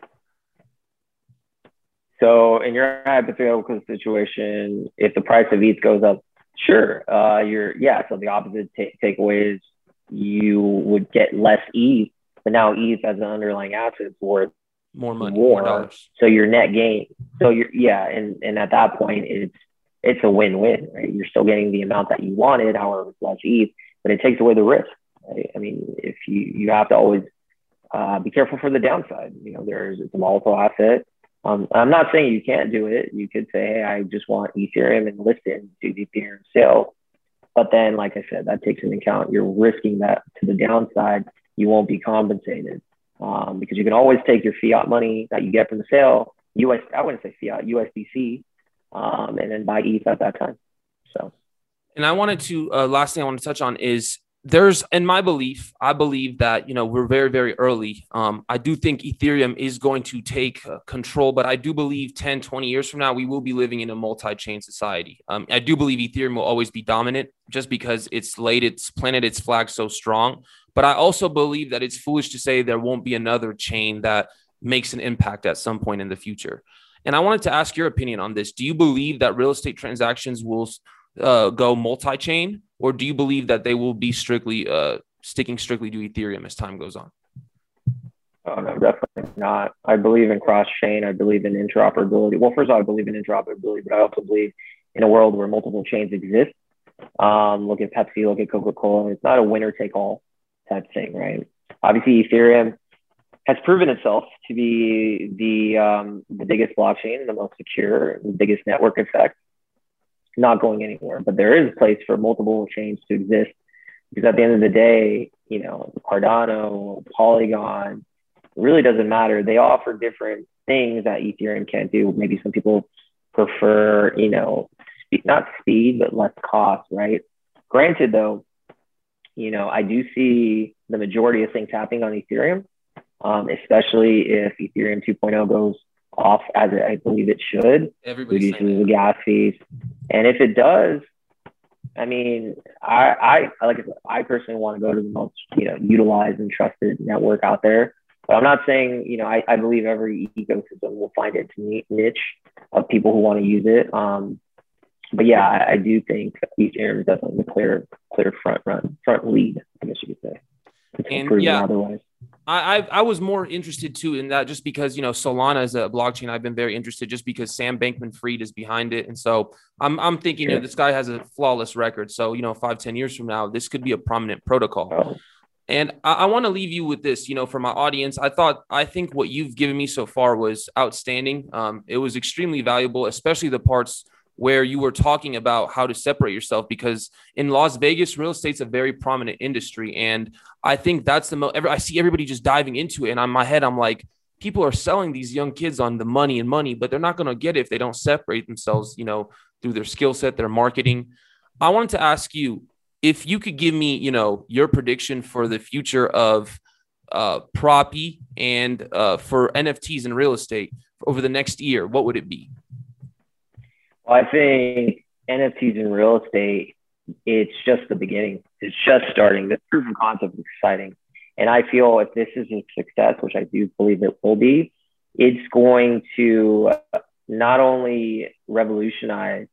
So in your hypothetical situation, if the price of ETH goes up, sure, uh, you're yeah. So the opposite t- takeaway is you would get less ETH, but now ETH as an underlying asset is worth more money, more, more dollars. So your net gain. So you're yeah, and and at that point it's it's a win-win, right? You're still getting the amount that you wanted, however it's less ETH, but it takes away the risk. Right? I mean, if you you have to always uh, be careful for the downside. You know, there's it's a volatile asset. Um, I'm not saying you can't do it. You could say, hey, I just want Ethereum and list it and do the Ethereum sale. But then, like I said, that takes into account you're risking that to the downside. You won't be compensated um, because you can always take your fiat money that you get from the sale, US, I wouldn't say fiat, USDC, um, and then buy ETH at that time. So, and I wanted to, uh, last thing I want to touch on is there's in my belief i believe that you know we're very very early. Um, i do think ethereum is going to take uh, control but i do believe 10 20 years from now we will be living in a multi-chain society. Um, i do believe ethereum will always be dominant just because it's laid its planted its flag so strong. But i also believe that it's foolish to say there won't be another chain that makes an impact at some point in the future. And i wanted to ask your opinion on this. Do you believe that real estate transactions will uh, go multi-chain or do you believe that they will be strictly uh, sticking strictly to Ethereum as time goes on? Oh no, definitely not. I believe in cross chain. I believe in interoperability. Well, first of all, I believe in interoperability, but I also believe in a world where multiple chains exist. Um, look at Pepsi, look at Coca Cola. It's not a winner take all type thing, right? Obviously, Ethereum has proven itself to be the um, the biggest blockchain, the most secure, the biggest network effect not going anywhere. But there is a place for multiple chains to exist because at the end of the day, you know, Cardano, Polygon, really doesn't matter. They offer different things that Ethereum can't do. Maybe some people prefer, you know, speed, not speed, but less cost, right? Granted, though, you know, I do see the majority of things happening on Ethereum, um, especially if Ethereum 2.0 goes off as I believe it should, Everybody's reduces the gas fees. And if it does, I mean, I, I like I, said, I personally want to go to the most you know utilized and trusted network out there. But I'm not saying you know I, I believe every ecosystem will find its niche of people who want to use it. Um, but yeah, I, I do think Ethereum is definitely the clear clear front run front lead. I guess you could say. and yeah, otherwise. I, I, I was more interested too in that just because you know Solana is a blockchain I've been very interested just because Sam Bankman-Fried is behind it. And so I'm I'm thinking yeah. you know, this guy has a flawless record. So you know five ten years from now this could be a prominent protocol. Oh. and I, I want to leave you with this you know for my audience. I thought I think what you've given me so far was outstanding. Um, it was extremely valuable especially the parts where you were talking about how to separate yourself because in Las Vegas, real estate's a very prominent industry. And I think that's the most, I see everybody just diving into it. And on my head, I'm like, people are selling these young kids on the money and money, but they're not going to get it if they don't separate themselves, you know, through their skill set, their marketing. I wanted to ask you if you could give me, you know, your prediction for the future of uh, Propy and uh, for NFTs and real estate over the next year, what would it be? I think NFTs in real estate, it's just the beginning. It's just starting. The proof of concept is exciting. And I feel if this is a success, which I do believe it will be, it's going to not only revolutionize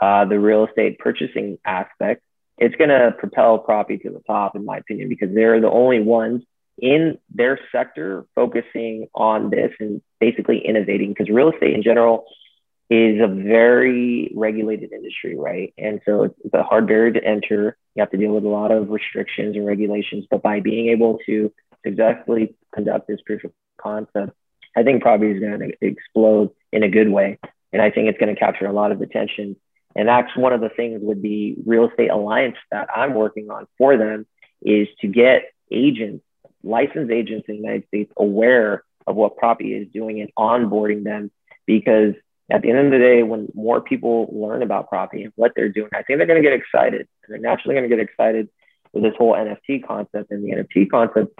uh, the real estate purchasing aspect, it's going to propel property to the top, in my opinion, because they're the only ones in their sector focusing on this and basically innovating. Because real estate in general is a very regulated industry, right? And so it's, a hard barrier to enter. You have to deal with a lot of restrictions and regulations, but by being able to successfully conduct this proof of concept, I think Propy is going to explode in a good way. And I think it's going to capture a lot of attention. And that's one of the things with the real estate alliance that I'm working on for them is to get agents, licensed agents in the United States aware of what Propy is doing and onboarding them because at the end of the day, when more people learn about property and what they're doing, I think they're going to get excited. They're naturally going to get excited with this whole NFT concept and the NFT concept.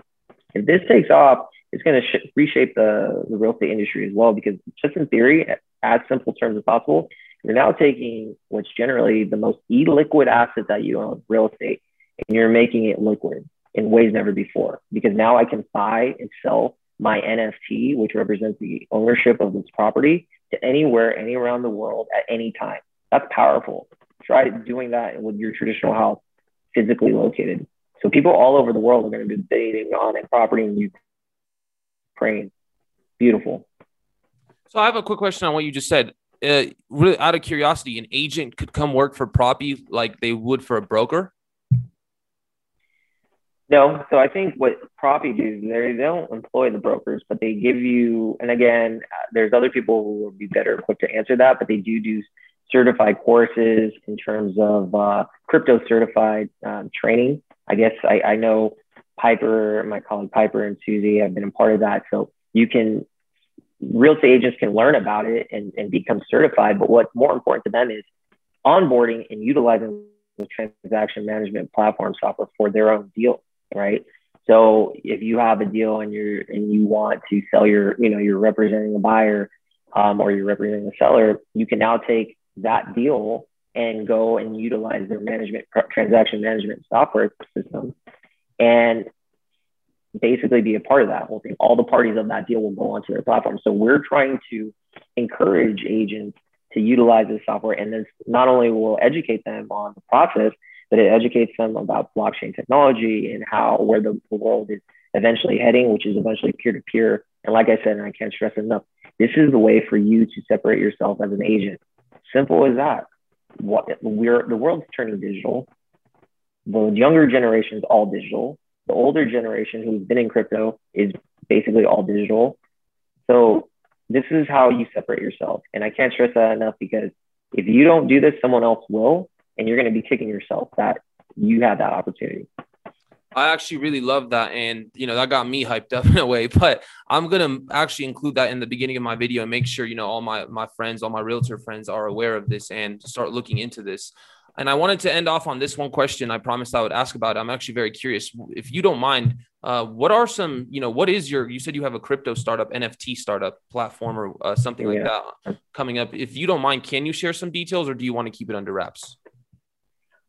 If this takes off, it's going to sh- reshape the, the real estate industry as well, because just in theory, as simple terms as possible, you're now taking what's generally the most illiquid asset that you own, real estate, and you're making it liquid in ways never before. Because now I can buy and sell my NFT, which represents the ownership of this property, to anywhere, any around the world at any time. That's powerful. Try doing that with your traditional house physically located. So people all over the world are going to be bidding on a property in Ukraine. Beautiful. So I have a quick question on what you just said. Uh, really, out of curiosity, an agent could come work for Propy like they would for a broker. No, so I think what Propy do, they don't employ the brokers, but they give you, and again, there's other people who will be better equipped to answer that, but they do do certified courses in terms of uh, crypto certified um, training. I guess I, I know Piper, my colleague Piper and Susie have been a part of that. So you can, real estate agents can learn about it and, and become certified. But what's more important to them is onboarding and utilizing the transaction management platform software for their own deal, right? So if you have a deal and you're and you want to sell your, you know, you're representing a buyer um, or you're representing a seller, you can now take that deal and go and utilize their management transaction management software system and basically be a part of that whole thing. All the parties of that deal will go onto their platform. So we're trying to encourage agents to utilize this software. And this not only will educate them on the process, but it educates them about blockchain technology and how where the, world is eventually heading, which is eventually peer to peer. And like I said, and I can't stress enough, this is the way for you to separate yourself as an agent. Simple as that. What we're the world's turning digital. The younger generation is all digital. The older generation who's been in crypto is basically all digital. So this is how you separate yourself. And I can't stress that enough because if you don't do this, someone else will, and you're going to be kicking yourself that you had that opportunity. I actually really love that. And, you know, that got me hyped up in a way, but I'm going to actually include that in the beginning of my video and make sure, you know, all my, my friends, all my realtor friends are aware of this and start looking into this. And I wanted to end off on this one question. I promised I would ask about. It. I'm actually very curious. If you don't mind, uh, what are some, you know, what is your, you said you have a crypto startup, NFT startup platform or uh, something like that coming up. If you don't mind, can you share some details or do you want to keep it under wraps?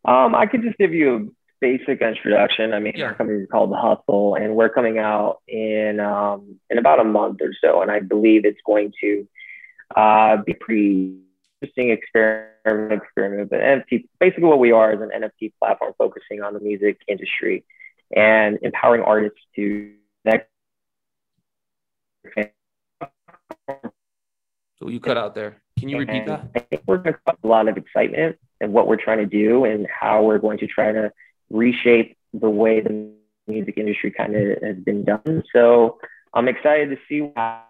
Um, I could just give you a basic introduction. I mean, yeah. our company is called The Hustle and we're coming out in, um, in about a month or so. And I believe it's going to uh, be pretty interesting experiment, experiment. But NFT, basically, what we are is an NFT platform focusing on the music industry and empowering artists to connect. So you cut out there. Can you repeat that? I think we're going to cause a lot of excitement and what we're trying to do and how we're going to try to reshape the way the music industry kind of has been done. So I'm excited to see what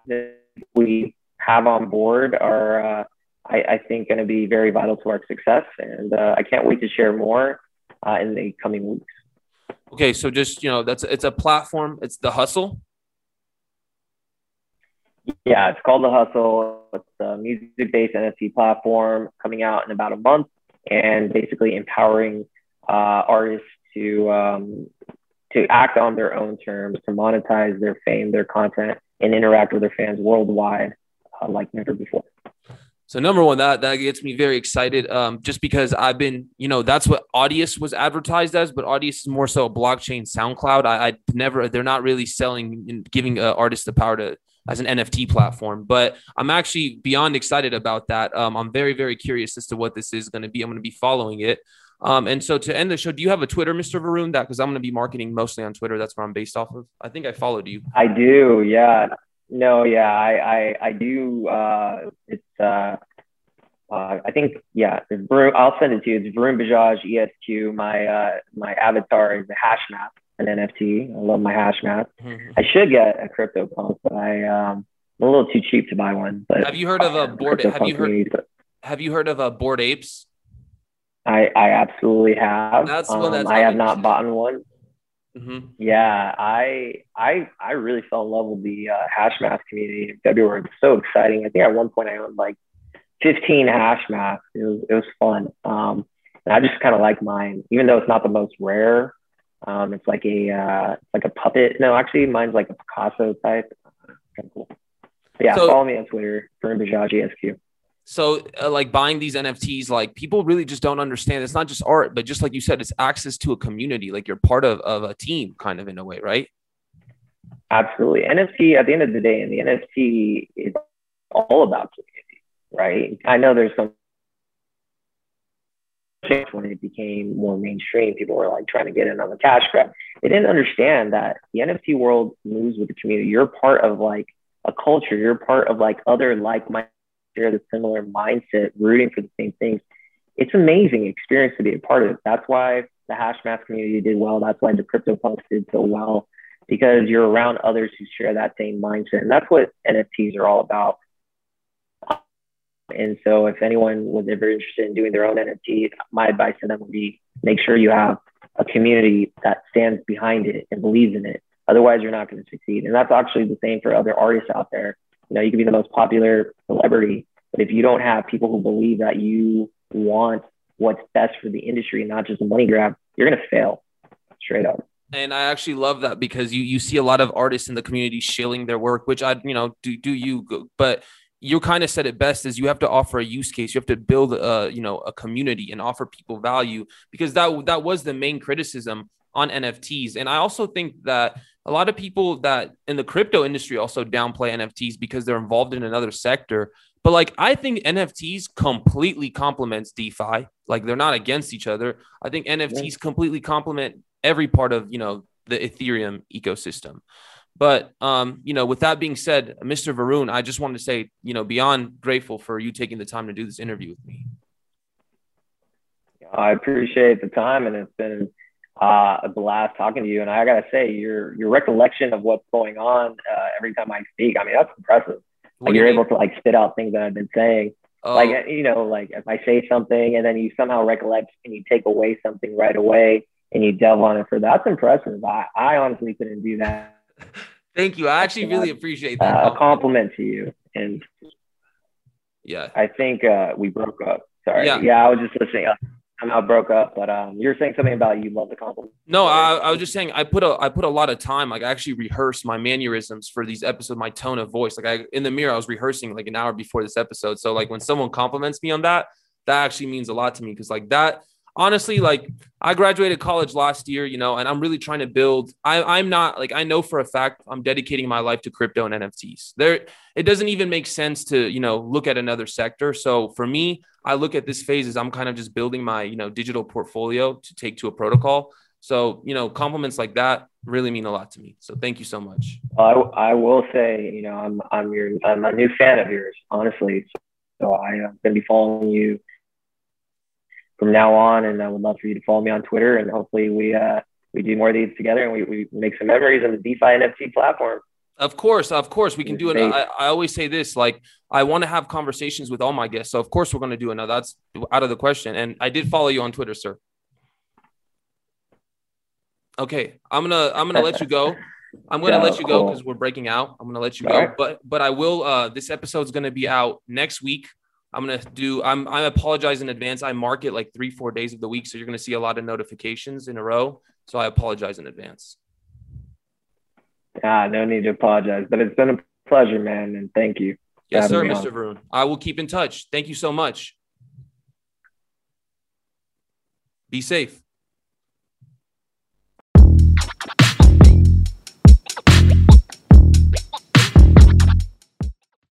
we have on board are, uh, I, I, think, going to be very vital to our success. And uh, I can't wait to share more uh, in the coming weeks. Okay, so just you know, that's it's a platform. It's the hustle. Yeah, it's called the hustle. It's a music-based NFT platform coming out in about a month, and basically empowering uh, artists to um, to act on their own terms, to monetize their fame, their content, and interact with their fans worldwide uh, like never before. So number one, that that gets me very excited. Um, just because I've been, you know, that's what Audius was advertised as, but Audius is more so a blockchain SoundCloud. I, I never, they're not really selling and giving uh, artists the power to as an NFT platform. But I'm actually beyond excited about that. Um, I'm very very curious as to what this is going to be. I'm going to be following it. Um, and so to end the show, do you have a Twitter, Mr. Varun? That because I'm going to be marketing mostly on Twitter. That's where I'm based off of. I think I followed you. I do. Yeah. No, yeah, I, I, I do. Uh, it's, uh, uh, I think, yeah, Varun, I'll send it to you. It's Varun Bajaj ESQ. My, uh, my avatar is a Hashmask, an NFT. I love my Hashmask. Mm-hmm. I should get a CryptoPunk, but I, um, I'm a little too cheap to buy one. But have you heard of a board? Have you heard? have you heard of a Bored Apes? I, I absolutely have. That's um, one that's I have not bought one. Mm-hmm. Yeah, I I I really fell in love with the uh, Hashmask community in February. It was so exciting. I think at one point I owned like 15 Hashmasks. It was it was fun. Um, and I just kind of like mine, even though it's not the most rare. Um, it's like a uh, like a puppet. No, actually, mine's like a Picasso type. Kind of cool. But yeah, so, follow me on Twitter, Varun Bajaj ESQ. So, uh, like buying these NFTs, like people really just don't understand. It's not just art, but just like you said, it's access to a community. Like you're part of, of a team, kind of in a way, right? Absolutely. NFT, at the end of the day, and the NFT is all about community, right? I know there's some when it became more mainstream, people were like trying to get in on the cash grab. They didn't understand that the NFT world moves with the community. You're part of like a culture. You're part of like other like-minded share the similar mindset, rooting for the same things. It's amazing experience to be a part of. That's why the Hashmask community did well. That's why the CryptoPunks did so well because you're around others who share that same mindset. And that's what NFTs are all about. And so if anyone was ever interested in doing their own NFT, my advice to them would be make sure you have a community that stands behind it and believes in it. Otherwise, you're not going to succeed. And that's actually the same for other artists out there. You know, you can be the most popular celebrity, but if you don't have people who believe that you want what's best for the industry and not just a money grab, you're gonna fail straight up. And I actually love that because you you see a lot of artists in the community shilling their work, which I you know do do you but you kind of said it best is you have to offer a use case. You have to build a you know a community and offer people value because that that was the main criticism on NFTs and I also think that a lot of people that in the crypto industry also downplay NFTs because they're involved in another sector. But like I think NFTs completely complements DeFi. Like they're not against each other. I think NFTs yeah. completely complement every part of you know the Ethereum ecosystem but um, you know, with that being said, Mr. Varun, I just wanted to say, you know, beyond grateful for you taking the time to do this interview with me. I appreciate the time, and it's been uh, a blast talking to you. And I gotta say, your your recollection of what's going on uh, every time I speak, I mean, that's impressive. Like you're able to like spit out things that I've been saying. Oh. Like you know, like if I say something and then you somehow recollect and you take away something right away and you delve on it for that's impressive. I, I honestly couldn't do that Thank you. I actually really appreciate that. Uh, a compliment to you. And yeah, I think uh, we broke up. Sorry. Yeah. yeah, I was just listening. I'm not broke up, but um, you're saying something about you love the compliment. No, I, I, was just saying I put a I put a lot of time. Like I actually rehearsed my mannerisms for these episodes, my tone of voice. Like I in the mirror, I was rehearsing like an hour before this episode. So like when someone compliments me on that, that actually means a lot to me because like that honestly, like I graduated college last year, you know, and I'm really trying to build. I, I'm not like I know for a fact I'm dedicating my life to crypto and NFTs. There, it doesn't even make sense to you know look at another sector. So for me, I look at this phase as I'm kind of just building my you know digital portfolio to take to a protocol. So you know, compliments like that really mean a lot to me. So thank you so much. I, I will say, you know, I'm I'm your I'm a new fan of yours, honestly. So I am going to be following you from now on. And I would love for you to follow me on Twitter and hopefully we uh, we do more of these together and we, we make some memories on the DeFi NFT platform. Of course, of course, we can do it. I, I always say this: like, I want to have conversations with all my guests, so of course we're going to do another. That's out of the question. And I did follow you on Twitter, sir. Okay, I'm gonna I'm gonna let you go. I'm gonna yeah, let you go because we're breaking out. I'm gonna let you go, right. but but I will. Uh, this episode's gonna be out next week. I'm gonna do. I'm. I apologize in advance. I mark it like three, four days of the week, so you're gonna see a lot of notifications in a row. So I apologize in advance. Ah, no need to apologize, but it's been a pleasure, man, and thank you. Yes, sir, Mr. Varun. I will keep in touch. Thank you so much. Be safe.